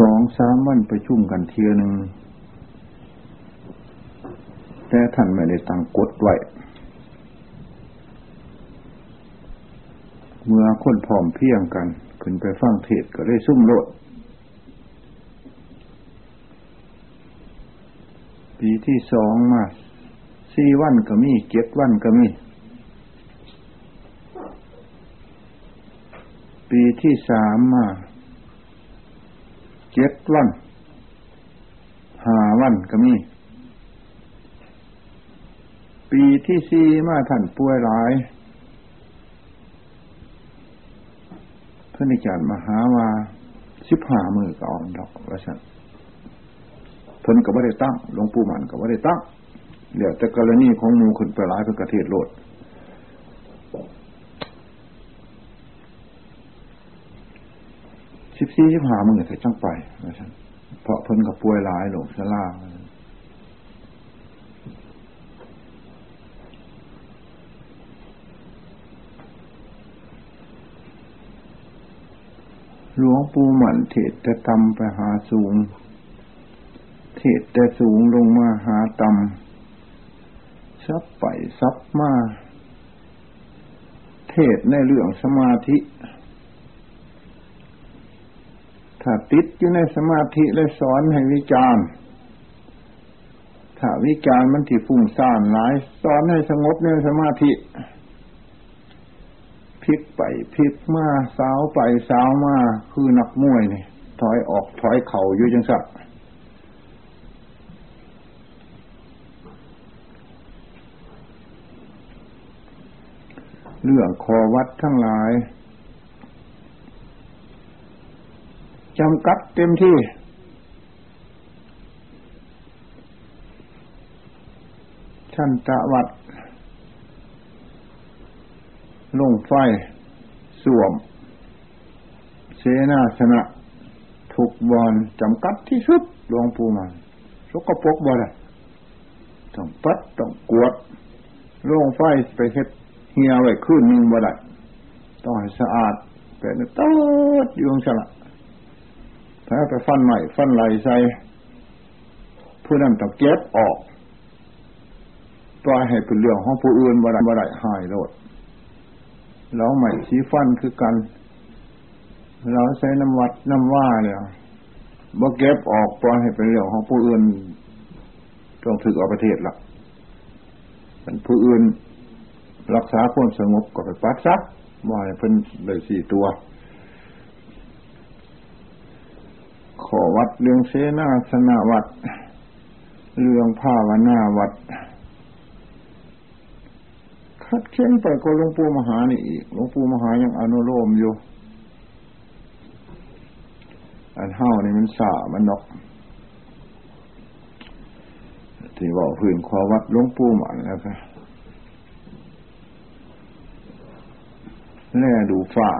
สองสามวันประชุมกันเทียหนึ่งแต่ท่านไม่ได้ตั้งกฎไว้ เมื่อคนพร้อมเพียงกัน ขึ้นไปฟังเทศก็ได้ซุ่มโลดปีที่สองมาสี่วันก็มีเจ็ดวันก็มี ปีที่สามมา เจ็ดวันห้าวันก็มี ปีที่สี่มาท่านป่วยหลายท่านอาจารย์มหาว่าสิบห้ามือก่อนดอกว่าฉันเพิ่นก็ไม่ได้ตั้งหลวงปู่มันก็ไม่ได้ตั้งเดี๋ยวแต่กรณีของมูขึ้นไปหลายเพื่อกระเทศโลด สิบสี่สิบห้ามือใส่จังไปนะฉันเพราะเพิ่นกับป่วยหลายหลงสลาหลวงปู่หมันเทศจะตำไปหาสูง เทศแต่สูงลงมาหาต่ำซับไปซับมา เทศในเรื่องสมาธิ ถ้าติดอยู่ในสมาธิเลยสอนให้วิจารณ์ถ้าวิจารณ์มันที่ฟุ้งซ่านหลายสอนให้สงบในสมาธิพลิกไปพลิกมาสาวไปสาวมาคือนักมวยนี่ถอยออกถอยเข่าอยู่จังสักเรื่องคอวัดทั้งหลาย จำกัดเต็มที่ชั้นตะวัด ลงไฟสวม เสนาสนะ ถูกบอลจำกัดที่สุดหลวงปู่มันสกปรกบ่ได้ต้องปัดต้องกวดลงไฟไปเฮ็ดเหี่ยไว้ขึ้นนึงบ่ได้ต้องให้สะอาดเป็นต้ดอยู่งฉละ ถ้าไปฟันใหม่ฟันไหลใส่ผู้นั้นต้องเก็บออกปล่อยให้เป็นเรื่องของผู้อื่นบ่ได้บ่ได้หายโลดแล้วใหม่ชี้ฟันคือกันเราใช้น้ำวัดน้ำว่าเนี่ยบ่เก็บออกปล่อยให้เป็นเรื่องของผู้อื่นต้องถึกออกประเทศละเป็นผู้อื่นรักษาความสงบก็ไปปัดซักบ่ให้เป็นเลยสี่ตัว ขอวัดเรื่องเสนาสนาวัด เรื่องภาวนาวัด คัดเค้นไปก็หลวงปู่มหานี่อีกหลวงปู่มหายังอนุโลมอยู่ อันเท่านี่มันสามันนกที่บอกพื้นขอวัดหลวงปู่หมันแล้วค่ะแน่ดูฝ้า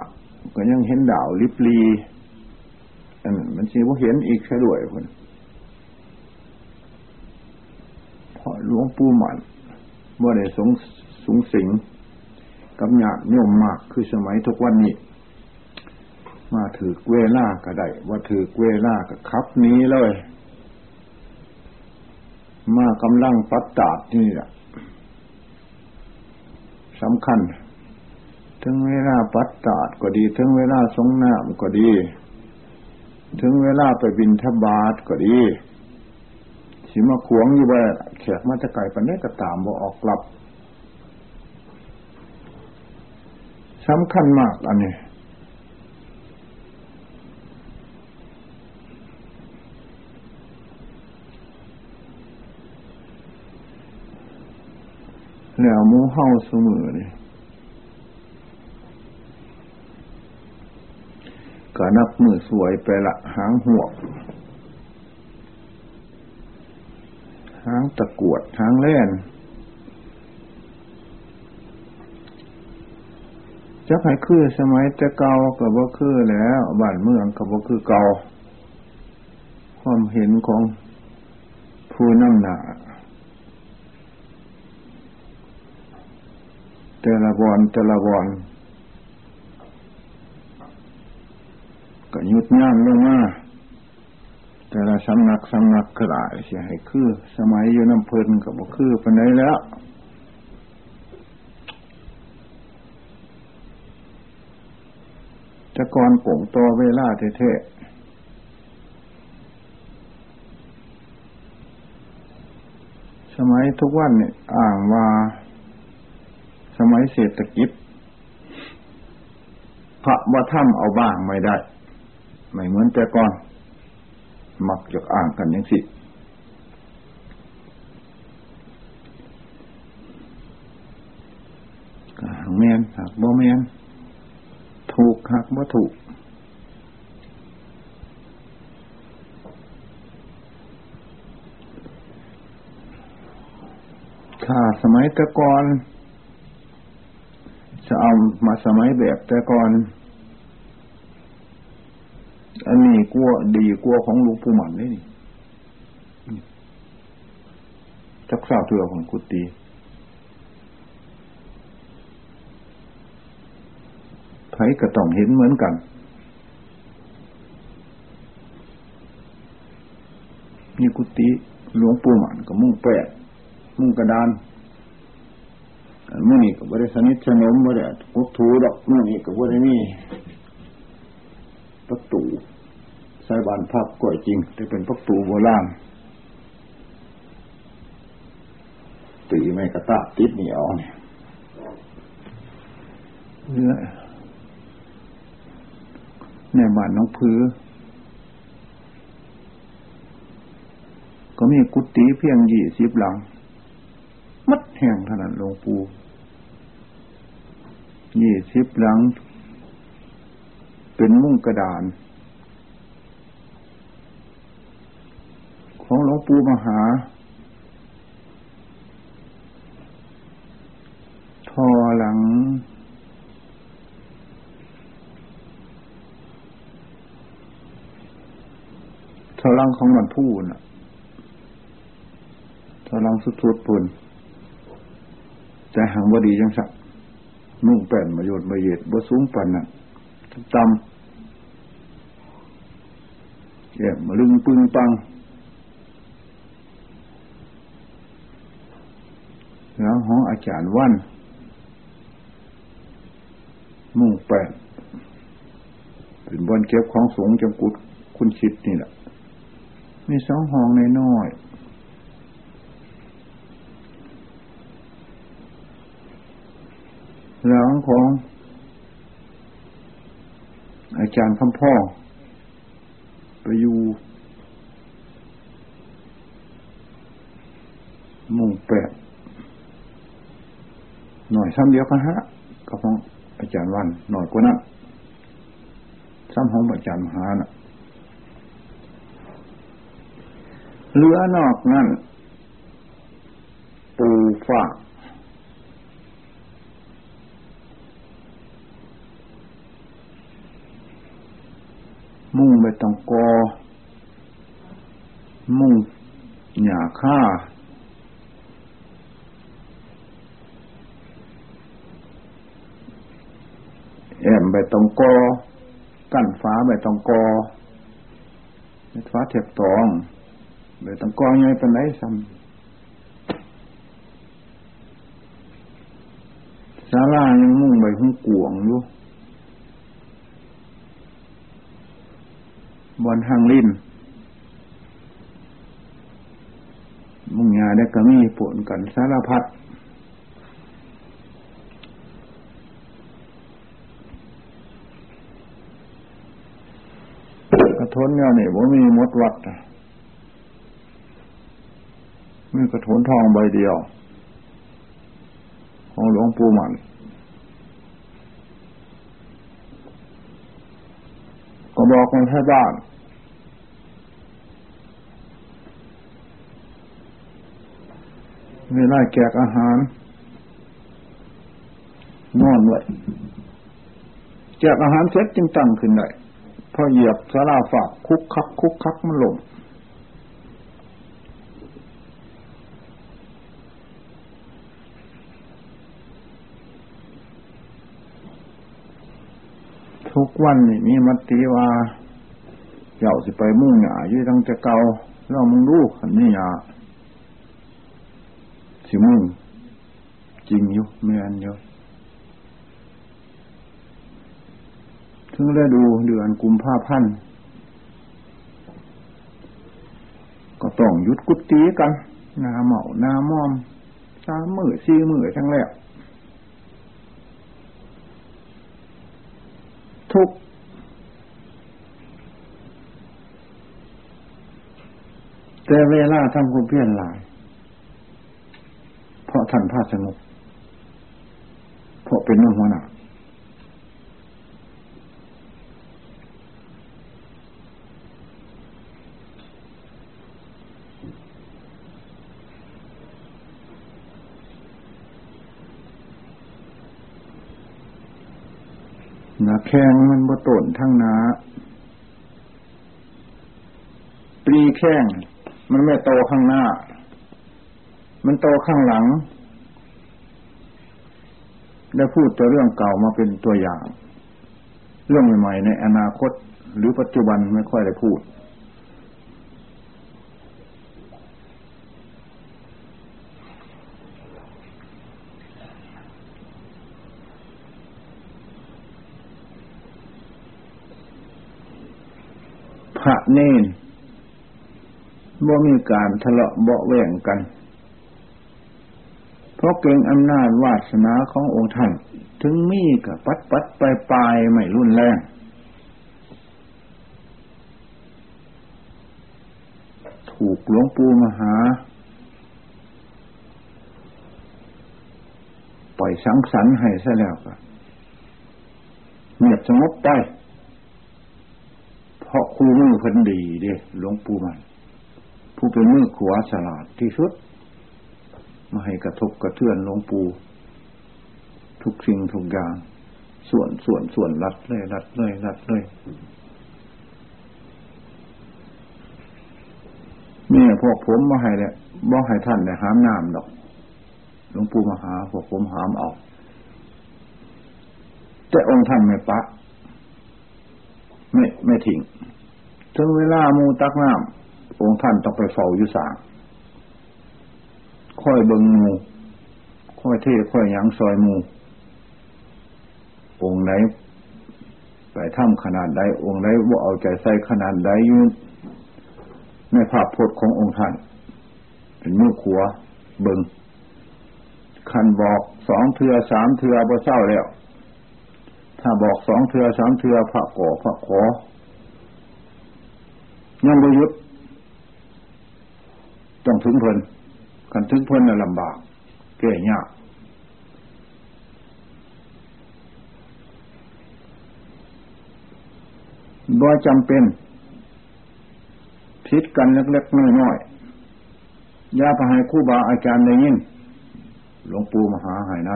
ก็ยังเห็นดาวลิบลี อันมันสิว่าเห็นอีกแค่ด้วยคนเพราะหลวงปู่หมันว่าได้สงสูงสิงกับหยาดโยมมากคือสมัยทุกวันนี้ มาถือเวล่าก็ได้ว่าถือเวล่าก็ขับนี้เลย มากำลังปัดตาดนี่แหละสำคัญถึงเวลาปัดตาดก็ดี ถึงเวลาสงน้ำก็ดี ถึงเวลาไปบินทบาทก็ดีสิมาขวงอยู่ว่าแขกมาจะไก่ปันนี้ก็ตามบ่ออกกลับสำคัญมากอันนี้แล้วมูเฮาเสมอเนี่ย ก็นับมือสวยไปละหางหัวหางตะกวดหางแล่นจะให้คือสมัยแต่เก่าก็บ่คือแล้วบ้านเมืองก็บ่คือเก่าความเห็นของผู้นั่งหนาแต่ละบอนแต่ละบอน ก็ยุดย่างลงมาแต่ละสำนักสำนักกระไรเสียให้คือ สมัยอยู่น้ำเพลินกับบ่คือปานใดแล้ว แต่ก่อนก่งตัวเวลาเท่ๆสมัยทุกวันเนี่ยอ่างว่า สมัยเศรษฐกิจพระว่าถ้ำเอาบ้างไม่ได้ ไม่เหมือนแต่ก่อน มักจะอ่างกันอย่างสิหักแมนหักบ่แมนถูกหักบ่ถูกถ้าสมัยแตะกอนจะเอามาสมัยแบบแต่ก่อน อันนี้กลัวดีกลัวของลุงปู่หมันนี่จักทราบเถื่อของกุฏิไผก็ต้องเห็นเหมือนกันนี่กุฏิหลวงปู่หมันกับมุ่งแปดมุ่งกระดานมื่อนี้ก็บริสนิทสนมบริษัทกุถูดอกมื่อนี้ก็บริมี ประตูสายบานภาพก่อยจริงแต่เป็นประตูโบราณตีไม่กระตาติดเหนียวเนี่ยเนื้อในบ้านน้องพื้ก็มีกุฏิเพียงยี่สิบหลัง มัดแห่งเท่านั้นหลวงปู่ยี่สิบหลัง เป็นมุ้งกระดาน ของหลวงปู่มหา ทอหลัง ทอลังของมันพูน่ะทอลังสุดทุดปุนแต่หังบดีจังสักนุ่งแป้นมาโยนมาเย็ดบ่สูงปันน่ะตำ แอบมาลึงปึงปังแล้วห้องอาจารย์วันมุ่งแปดเป็นบอนเก็บของสงจำกุดคุณคิดนี่แหละมีสองห้องในน้อยหลังของ อาจารย์คำพ่อ ไปอยู่มุ่งแปดหน่อยซ้ำเดียวกันฮะกับของอาจารย์วันหน่อยกว่านั้นซ้ำของอาจารย์มหานะ่ะเรือนอกนั่นปูฝาก มุ่งไปตองกอ มุ่งหยาค่า แอมไปต้องกอ กั้นฟ้าไปต้องกอฟ้าเทียบตองไปต้องกอไงเป็นไรซ้ำศาลายังมุ่งไปหุ้งกวงอยู่ บนหางลิ้นมุงยาได้ก็มีผลกันสารพัดกระทนเนี่ยนี่ว่มีมดวัดมีกระทนทองใบเดียว ของหลวงปู่มัน ก็บอกคนให้บ้านเวลาแจกอาหาร นอนไว้แจกอาหารเสร็จจึงตั้งขึ้นได้พอเหยียบสาราฝากคุกคัก คุกคักมันลง ทุกวันนี่มีมติว่าเจ้าสิไปมุ่งหยาอยู่ตั้งจะเก่าเรามึงรู้ขันนี่หยาสิมุ่งจริงอยู่เมื่อนอยู่ถึงได้ดูเดือนกุมภาพันธ์ก็ต้องยุดกุฏิกันนาเหมานาม่อมสามมือสี่มือทั้งแล้ว ทุกแต่เวลาทำความเพียรหลาย เพราะท่านพาสงบเพราะเป็นหัวหน้า นาแข้งมันบ่ต้นทั้งนาปลีแข้งมันไม่โตข้างหน้า มันโตข้างหลัง ได้พูดแต่เรื่องเก่ามาเป็นตัวอย่าง เรื่องใหม่ๆในอนาคต หรือปัจจุบันไม่ค่อยได้พูด เน้นบ่มีการทะเลาะเบาแหว่งกัน เพราะเก่งอำนาจวาสนาขององค์ท่าน ถึงมีกับปัดปัดปลายปลายไม่รุนแรงถูกหลวงปู่มหา ปล่อยสังสรรค์ให้ซะแล้วก็เงียบสงบไป เพราะครูมือเพิ่นดีเด้หลวงปู่มันผู้เป็นมือขวาฉลาดที่สุดมาให้กระทบกระเทือนหลวงปู่ทุกสิ่งทุกอย่าง ส่วนส่วนส่วนรัดเลยรัดเลยรัดเลยนี่พวกผมมาให้เนี่ยบ่ให้ท่านเนี่ยหามน้ำดอกหลวงปู่มาหาพวกผมหามออก แต่องค์ท่านไม่ปัก ไม่ไม่ทิ้งถึงเวลามูตักน้ำองค์ท่านต้องไปเฝ้าอยู่สางค่อยเบิงมูค่อยเทค่อยยังซอยมู องค์ไหนไปถ้ำขนาดใดองค์ไหนว่าเอาใจใส่ขนาดใดยืนในภาพพจน์ขององค์ท่าน เป็นมือขัวเบิงคันบอกสองเทือสามเทือบ่เศร้าแล้ว ถ้าบอกสองเทือสามเทือพระก่อพระขอยังบยุทธต้องถึงเพลินกันถึงเพลินน่ะลำบากแก่ยากบ่จำเป็นพิดกันเล็กๆน้อยๆอย่าไปให้คู่บาอาจารย์ได้ยินหลวงปู่มหาหายใน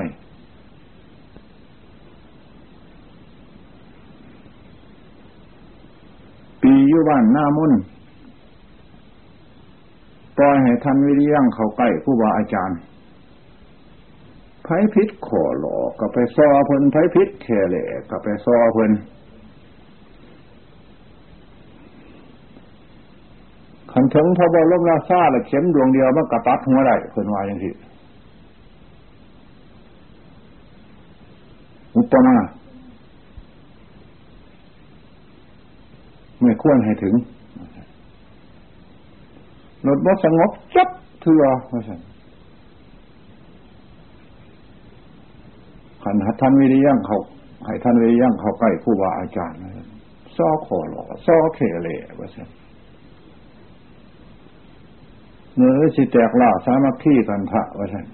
ปี อยู่บ้านหน้ามุ่นปล่อยให้ท่านวิริยังเขาใกล้ผู้บาอาจารย์ไผพิษขอหลอกกับไปซอเพิ่นไผพิษแค่เหล่กับไปซอเพิ่นขันถึงพระบรมราชาละเข็มดวงเดียวมันกระตัดหัวได้เพิ่นว่าอย่างที่อุปมา ไม่ควรให้ถึงรถบสงบจับเถื่อว่าสันขันหัท่านวิริยังเขาให้ท่านวิริยังเขาใกล้ผู้ว่าอาจารย์ซ้อขอหล่อซ้อเขเล่ว่าสันเนื้อสิแตกล่าสามัคคีกันพระว่าสัน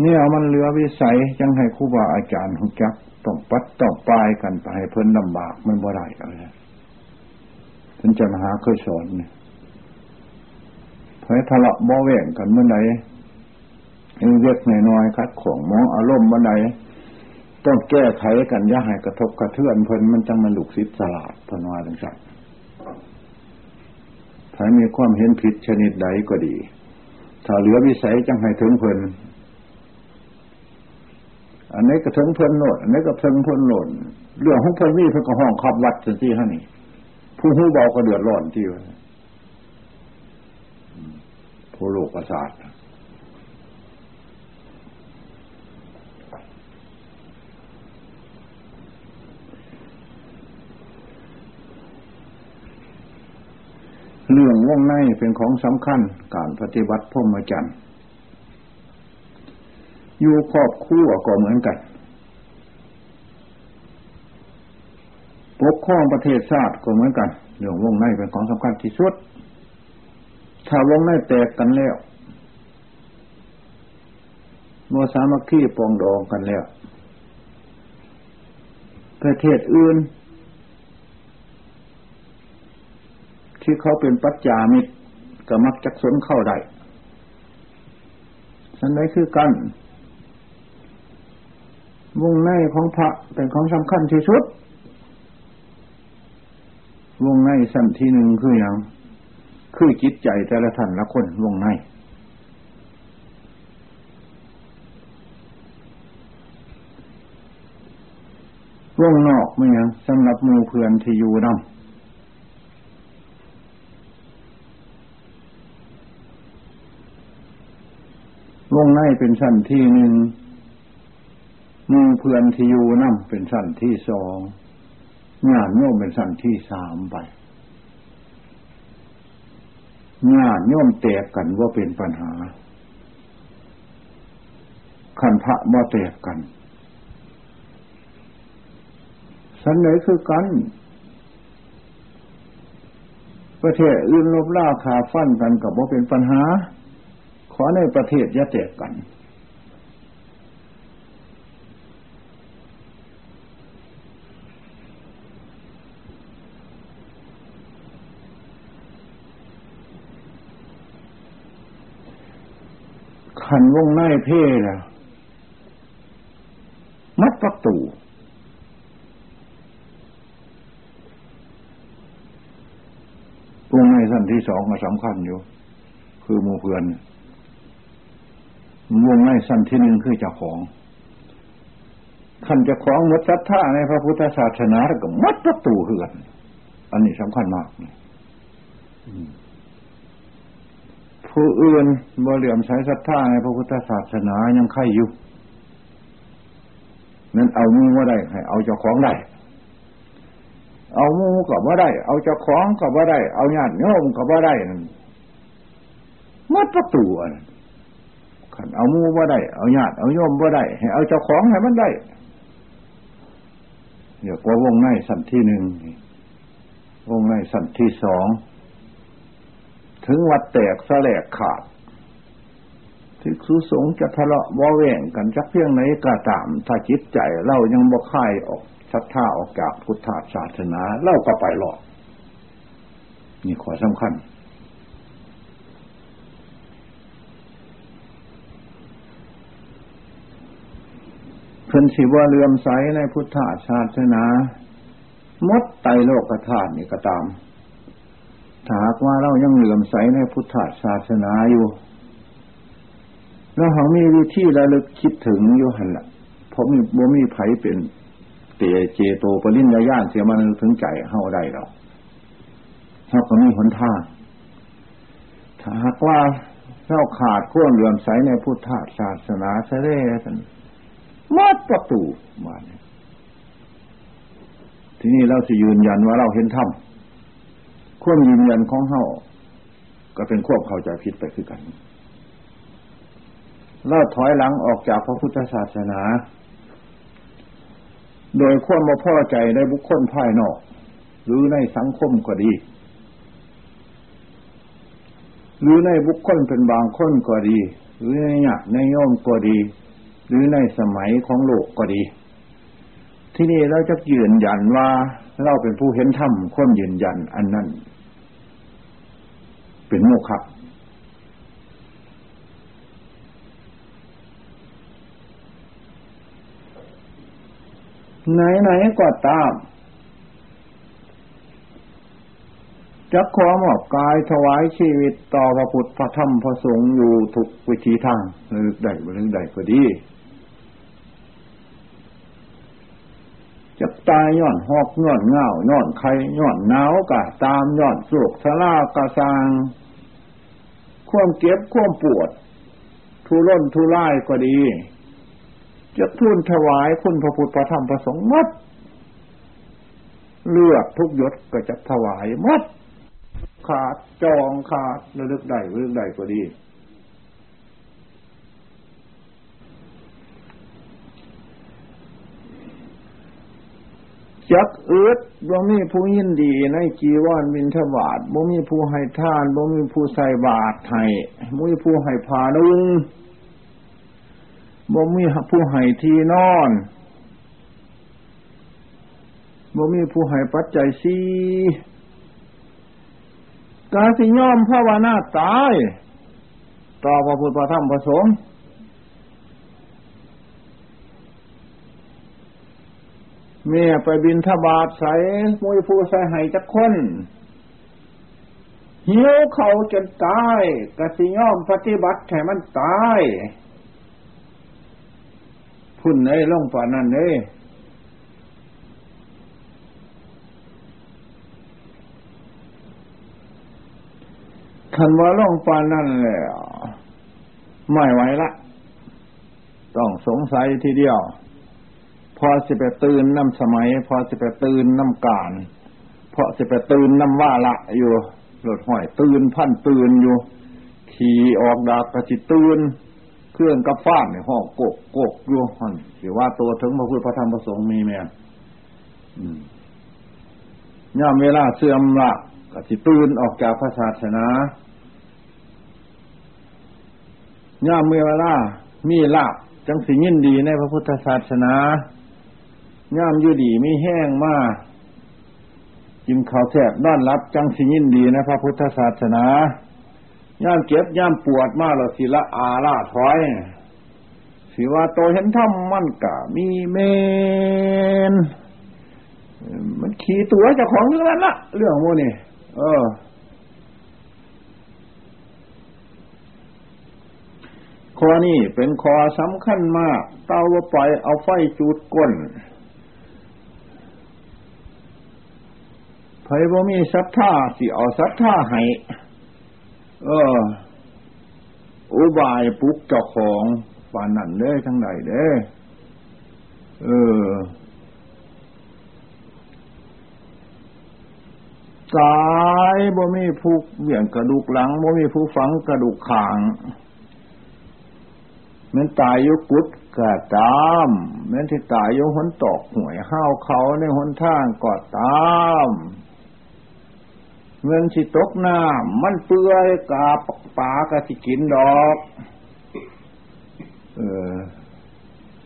เนี่ยมันเหลือวิสัยจังให้ครูบาอาจารย์หุจัก ต้องปัดต้องปลายกันไปให้เพิ่นลำบากมันบ่ได้อะไรท่านจะมาหาเคยสอนเนี่ยเพื่อทะเลาะบ่แว่งกันเมื่อไหร่เล็กน้อยคัดของมองอารมณ์เมื่อไหร่ต้องแก้ไขกันย่าให้กระทบกระเทือนเพิ่นมันจังมันหลุกซิดสลาดพนวาต่างๆถ้ามีความเห็นผิดชนิดใดก็ดี ถ้าเหลือวิสัยจังให้ถึงเพิ่น อันนี้ก็ถึงเพิ่นโหนดอันนี้ก็ถึงเพิ่นโหนดเรื่องของเพระวิเพื่อห้องขับวัดสันที่ฮะนี่ ผู้หูเบาก็เดือดร้อนที่ว่าผู้โลกประสาทเรื่องว่องในเป็นของสำคัญการปฏิบัติพ่มจันทร์ อยู่ครอบคู่ก็เหมือนกัน ปกครองประเทศชาติก็เหมือนกัน เรื่องวงในเป็นของสำคัญที่สุด ถ้าวงในแตกกันแล้วโมสามัคคีปองดองกันแล้วประเทศอื่น ที่เขาเป็นปัจจามิตรก็มักจักสนเข้าได้ฉันได้คือกัน วงในของพระเป็นของสำคัญที่สุด วงในสั้นที่หนึ่งคืออย่างคือจิตใจแต่ละท่านละคนวงในวงนอกไม่ยังสำหรับมูเพื่อนที่อยู่นำวงในเป็นชั้นที่หนึ่ง มูเพื่อนที่อยู่นำเป็นชั้นที่สองงานโยมเป็นสั้นที่สามไปงานโยมแตกกันว่าเป็นปัญหาขันพระบ่แตกกัน สันไหนคือกัน ประเทศอื่นลบล่าขาฟันกันกับว่าเป็นปัญหา ขอในประเทศอย่าแตกกัน ขันวงในเพ่ละมัดประตูวงในสั้นที่สองก็สำคัญอยู่ คือมูเพื่อนวงในสั้นที่หนึ่งคือเจ้าของขันเจ้าของมดจัท่าในพระพุทธศาสนาแล้วก็มัดประตูเหือน อันนี้สำคัญมากอืม ผู้อื่นบ่เหลื่อมใช้ศรัทธาในพระพุทธศาสนายังไข่อยู่นั้นเอามูว่าได้ให้เอาเจ้าของได้เอามูกับว่าได้ เอาเจ้าของกับว่าได้ เอาญาติโยมกับว่าได้นั่นมัดประตูอันขันเอามูว่าได้ เอาญาติเอาโยมว่าได้ ให้เอาเจ้าของให้มันได้เดี๋ยวก็วงในสันที่หนึ่งวงในสันที่สอง ถึงวัดแตกสแลกขาดที่สุสงจะทะเลาะวอแวงกันจักเพียงไหนก็ตาม ถ้าจิตใจเรายังบ่ค่ายออกศรัทธาออกจากพุทธศาสนาเล่าก็ไปหลอดนี่ขอสำคัญ เพิ่นสิว่าเลื่อมใสในพุทธศาสนามดไตโลกธาตุนี่ก็ตาม ถ้าหากว่าเรายังเหลื่อมใสในพุทธศาสนาอยู่แล้วเขามีวิธีระลึกคิดถึงอยู่หันละเพราะมีบ่มีไผเป็นเตเจโตปริญญาญาณเสียมันถึงใจเฮาได้เราเขาก็มีหนทางถ้าหากว่าเราขาดข้อเหลื่อมใสในพุทธศาสนาเสด็จมัดประตูมาเนี่ยทีนี้เราสิยืนยันว่าเราเห็นธรรม ควบยืนยันของเฮาก็เป็นควบเข้าใจผิดไปคือกันเราถอยหลังออกจากพระพุทธศาสนา โดยควบมาพ่อใจในบุคคลภายนอก หรือในสังคมก็ดี หรือในบุคคลเป็นบางคนก็ดี หรือในเนี่ยในโยมก็ดี หรือในสมัยของโลกก็ดี ที่นี่เราจะยืนยันว่า เราเป็นผู้เห็นธรรมคนยืนยัน อันนั้น เป็นโมฆะไหนๆก็ตามจะขอมอบกายถวายชีวิตต่อพระพุทธพระธรรมพระสงฆ์อยู่ทุกวิธีทางลึกใดบ่ลึกใดก็ดี จะตายย้อนหอกย้อนเงาย้อนไข่ย้อนหนาวกะตามย้อนโศกสลากะสางควมเก็บควมปวด ทุร่นทุร่ายก็ดีจะทุนถวายคุณพระพุทธพระธรรมพระสงฆ์มัดเลือดทุกยศก็จะถวายมัดขาดจองขาดระลึกใดระลึกใดก็ดี จักเอืดบ่มีผู้ยินดีในจีวรบินทบาทบ่มีผู้ให้ทานบ่มีผู้ใส่บาตรให้บ่มีผู้ให้ผานุ่งบ่มีผู้ให้ที่นอนบ่มีผู้ให้ปัจจัยสีกาสิย่อมภาวนาตาย ต่อพระพุทธพระธรรมพระสงฆ์ เมียไปบินทบาทใส่มุยผู้ใส่ให้จักคนหิวเขาจนตายกสิย่อมปฏิบัติแถมันตายพุ่นเอ้ยลงป่านั่นเอ้ยคันว่าลงป่านั่นแหละไม่ไหวละ ต้องสงสัยทีเดียว พอสิไปตื่นน้ำสมัย พอสิไปตื่นน้ำการพอสิไปตื่นน้ำว่าละอยู่หลดห้อยตื่นพันตื่นอยู่ ขี่ออกดาบกระสิตื่นเครื่องกระฟ้าในห้องกกกกอยู่หันถือว่าตัวถึงพระพุทธพระธรรมพระสงฆ์มีแม่ย่ามเวลาเสื่อมละกระสิตื่นออกจากพระศาสนาย่ามเวลามีลาบจังสิยินดีในพระพุทธศาสนา ย่ามยู่ดีไม่แห้งมากกินข้าวแซ่บนอนรับจังสิยินดีนะพระพุทธศาสนาย่ามเก็บย่ามปวดมากเราสิละอาล่าถอยสิว่าโตเห็นธรรมมันกะมีเมน มันขี่ตัวเจ้าของเรื่องนั้นละเรื่องโมนี่เออข้อนี้เป็นข้อสำคัญมาก เต้าว่าไปเอาไฟจุดก้น ผบ่มีศรัทธาสิเอาศรัทธาให้เออ อุบายปุกเจ้าของป่านนั่นเด้ทั้งใดเด้เออกายบ่มีผู้เบี่ยงกระดูกหลังบ่มีผู้ฝังกระดูกขางมันตายยุกุดกะตามแม้ที่ตายยุหนตอกหวยห้าวเขาในหนทางก็ตาม เงินสิตกหน้ำมันเปื่อยกาปากะสิกินดอก เออ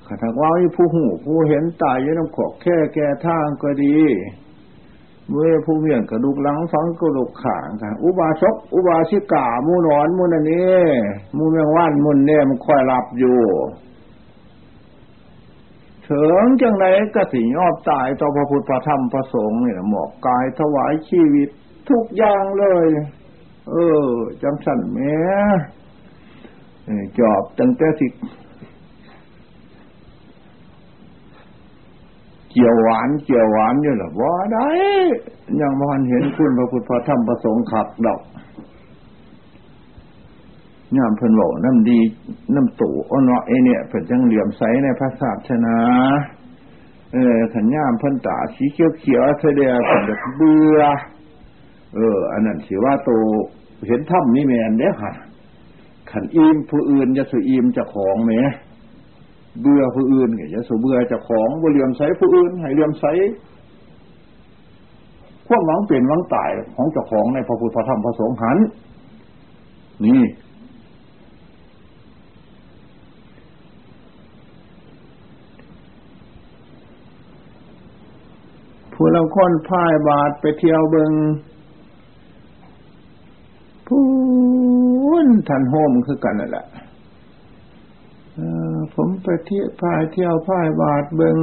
ขันว่าผู้หูผู้เห็นตายอยู่น้ำขอกแค่แก่ทางก็ดี เมื่อผู้เมียนกระดูกหลังฟังกระดูกขางค่ะอุบาสกอุบาสิกามูนอนมูนันนี้มูเมียงว่านมุนเนี่ยมันคอยรับอยู่เถิงจังไรก็สิยอบตายต่อพระพุทธพระธรรมพระสงฆ์เนี่ยหมอกกายถวายชีวิต ทุกอย่างเลย เออ จังสันแม่จอบตั้งแต่สิเกี่ยวหวานเกี่ยวหวานอยู่หรอว่าได้ยังมันเห็นคุณพระพุทธพระธรรมพระสงฆ์ขับดอกยามเพิ่นบอกน้ำดี น้ำตู่อ้อนเอเนี่ยเพิ่นจังเหลี่ยมใสในพระศาสนา เออขันย่ามเพิ่นตาสีเขียวเขียวเสดียเพิ่นเบื่อ เออ อันนั้นสิว่าโตเห็นถ้ำนี่แมนเด้ค่ะขันอิมผู้อื่นจะสุอิมจะของไหมเบื่อผู้อื่นก็จะสุเบื่อจะของบ่เลียมใสผู้อื่นให้เลียมใสพวกหวังเปลี่ยนหวังตายของเจ้าของในพระพุทธธรรมพระสงฆ์หัน นี่ผู้ลำค้นพ่ายบาทไปเที่ยวเบิง พูนทันโฮมคือกันนั่นแหละผมไปเที่ยวพายเที่ยวพายบาทเบิง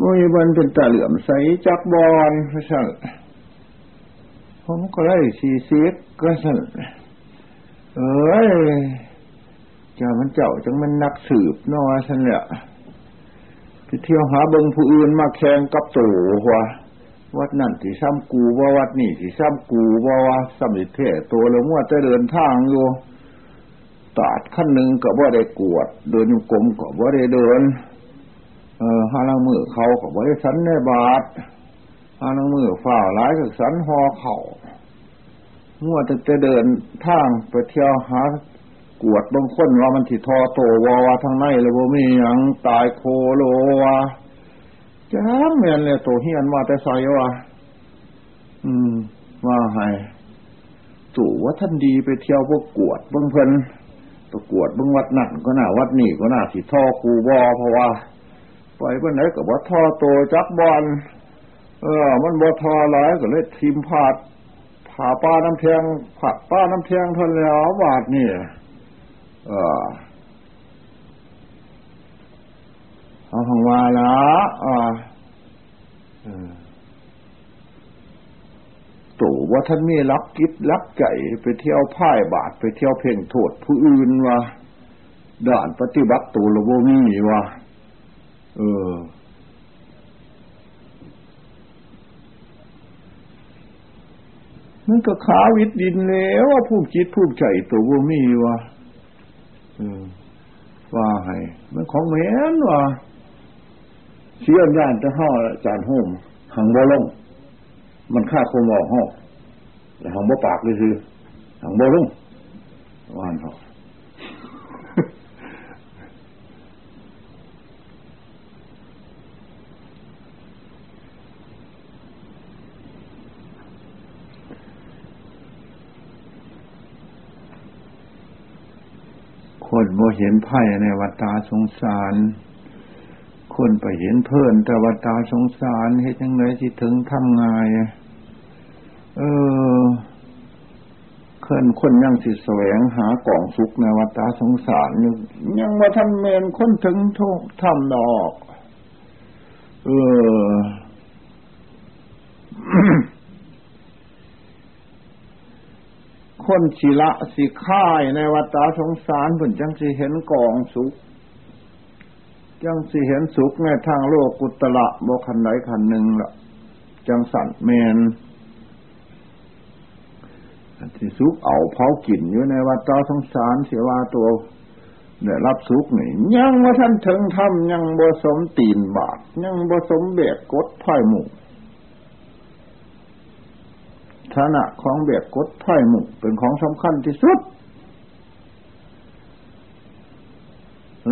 มุยบันเป็นตาเหลื่อมใสจักบอลพระสันผมก็ได้สีเสียก็สันเอ้ยเจ้ามันเจ้าจังมันนักสืบนอสันเนี่ยไปเที่ยวหาเบิงผู้อื่นมาแข่งกับโตว่า วัดนั่นสีซ้ำกูว่าวัดนี่สีซ้ำกูว่าว่าสมิเทตัวแล้วมั่วจะเดินทางอยู่ตาดขั้นหนึ่งก็บ่ได้กวด เดินยู่กลมก็บ่ได้เดิน เออห้าลังมือเขาก็บ่ได้สันในบาทห้าลังมือฝ่าร้ายกับสันหอเข่ามั่วจะจะเดินทางไปเที่ยวหากวดบางคนว่ามันสิทอโตวาวาทางในเลยบ่มีหยังตายโคโลวา จ้าแม่นเลยโตเฮียนว่าแต่ใส่ว่าอืมว่าให้ตู่ว่าท่านดีไปเที่ยวพวกกวดบางเพิ่นประกวดบางวัดนั่นก็น่าวัดนี่ก็น่าสิท่อคูบอเพราะว่าไปเมื่อไหนก็บ่ท่อโตจักบอลเออ มันบ่ทอหลายก็เลยทิมผาดผ่าป้าน้ำเพียงผัดป้าน้ำเพียงทนแล้วบาทนี่เออ เอาของวาละอ่าตู่ว่าท่านมีรักกิจรักใจไปเที่ยวพ่ายบาทไปเที่ยวเพ่งโทษผู้อื่นว่าด่านปฏิบัติตัวระบบมีว่าเออมันก็ขาวิดดินแล้วว่าผู้คิดผู้ใจตัวบ่มีว่าว่าให้มันของแม่นว่า เสียย่านจะห่อจานห่มหังบ่ลง มันฆ่าคมออกห่อแต่หังบ่ปากเลยคือหังบ่ลงว่านเขาคนบ่เห็นไพ่ในวัฏาสงสาร คนไปเห็นเพื่อนแต่วัฏาสงสารเฮ็ดยังไงที่ถึงทำงายเออเคลื่อนคนยังสิแสวงหากล่องสุกในวัฏาสงสารยังยังว่าท่านเมนคนถึงทุกทำดอก เออคนชีละสิค่ายในวัฏสงสารผลจังสิเห็นกองสุข จังสิเห็นสุขในทางโลกกุตละบกขันไหนขันหนึ่งละจังสันเมนที่สุขเอาเผากินอยู่ในวัฏสงสารเสียว่าตัวเนี่ยรับสุขนี่ยังว่าท่านถึงทำยังบสมตีนบาท ยังบสมเบียดกดพ่ายหมู่ฐานะของเบียดกดไพ่หมุกเป็นของสำคัญที่สุด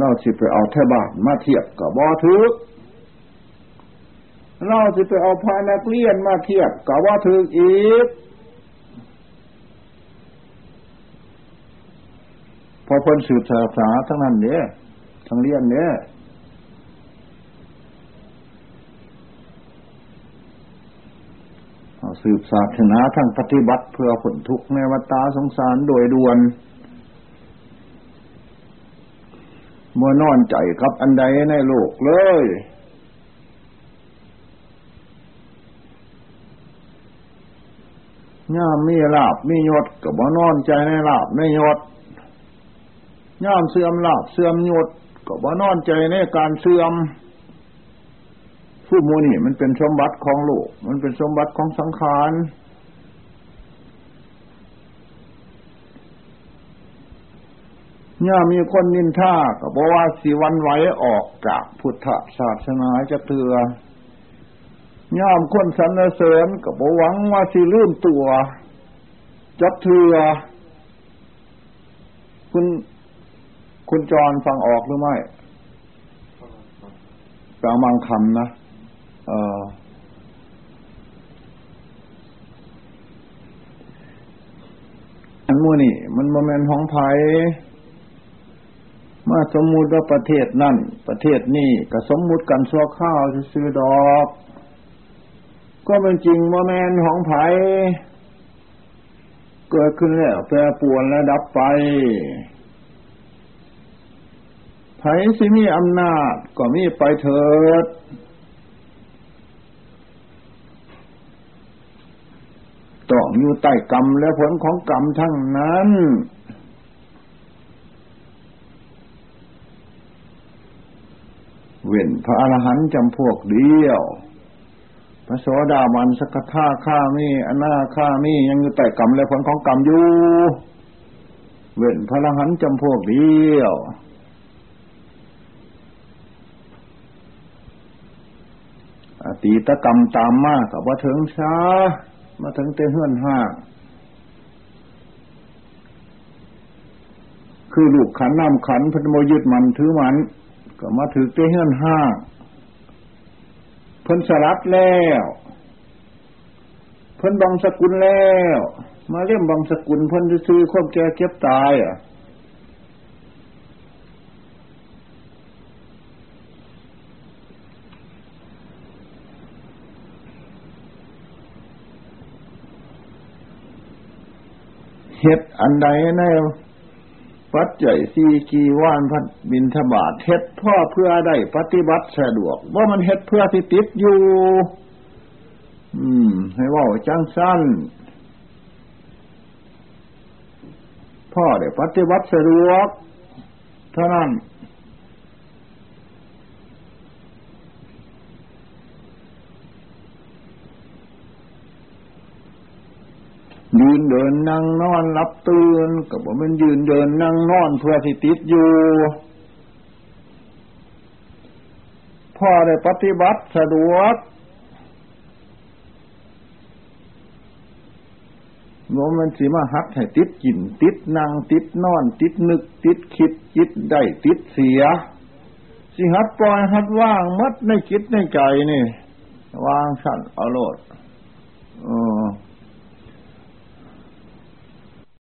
เราสิไปเอาแทบาทมาเทียบกับบอถือเราสิไปเอาพานักเรียนมาเทียบกับว่าถืออีกพอพ้นสืบศาสนาทั้งนั้นเนี่ยทั้งเรียนเนี่ยสืบศาสนาทั้งปฏิบัติเพื่อผลทุกข์ในวัฏสงสารโดยด่วน เมื่อนอนใจกับอันใดในโลกเลย ย่ามมีลาบมียศกับว่านอนใจในลาบในยศย่ามเสื่อมลาบเสื่อมยศกับว่านอนใจในการเสื่อมผู้มูนี่มันเป็นสมบัติของโลก มันเป็นสมบัติของสังขาร เนี่ยมีคนนินท่าก็บอกว่าสิวันไหวออกจากพุทธศาสนาจะเถือย่ามคนสรรเสริญก็บหวังว่าสิลื่นตัวจะเถือคุณคุณจรฟังออกหรือไม่ฟังบางคำนะอันมูนี่ มันโมเมนต์ของไผ มาสมมุติว่าประเทศนั่น ประเทศนี่ก็สมมุติกันซัวข้าวซื้อดอก ก็เป็นจริงโมเมนของไผเกิดขึ้นแล้วแปรปวนและดับไปไผสิมีอำนาจก็มีไปเถิด ต้องอยู่ใต้กรรมและผลของกรรมทั้งนั้น เว้น พระอรหันต์จำพวกเดียว พระโสดาบันสกทาข้ามีอนาข้ามียังอยู่ใต้กรรมและผลของกรรมอยู่เว้นพระอรหันต์จำพวกเดียวอตีตกรรมตามมากกับว่าถึงช้า มาถึงเตเฮือนห้าคือลูกขันน้ำขันพันโมยึดมันถือมัน ก็มาถือเตเฮือนห้าเพิ่นสลัดแล้ว เพิ่นบังสกุลแล้ว มาเรียมบังสกุลเพิ่นซื้อควบแก่เก็บตายอะเฮ็ดอันใดใน ปัจจัยสี่กีว่านพัดบินธบาทเฮ็ดพ่อเพื่อได้ปฏิบัติสะดวก ว่ามันเฮ็ดเพื่อที่ติดอยู่ อืม ให้ว่าจังสั้นพ่อได้ปฏิบัติสะดวกเท่านั้น ยืนเดินนั่งนอนรับตื่นก็บอกมันยืนเดินนั่งนอนเพื่อที่ติดอยู่พ่อได้ปฏิบัติสะดวกโน้มันสีมาหัดให้ติดกิน ติดนั่งติดนอน ติดนึก ติดคิดจิตได้ติดเสีย สิหัดปล่อยหัดว่างมัดในคิดในใจนี่ วางสั่นเอาโลดออ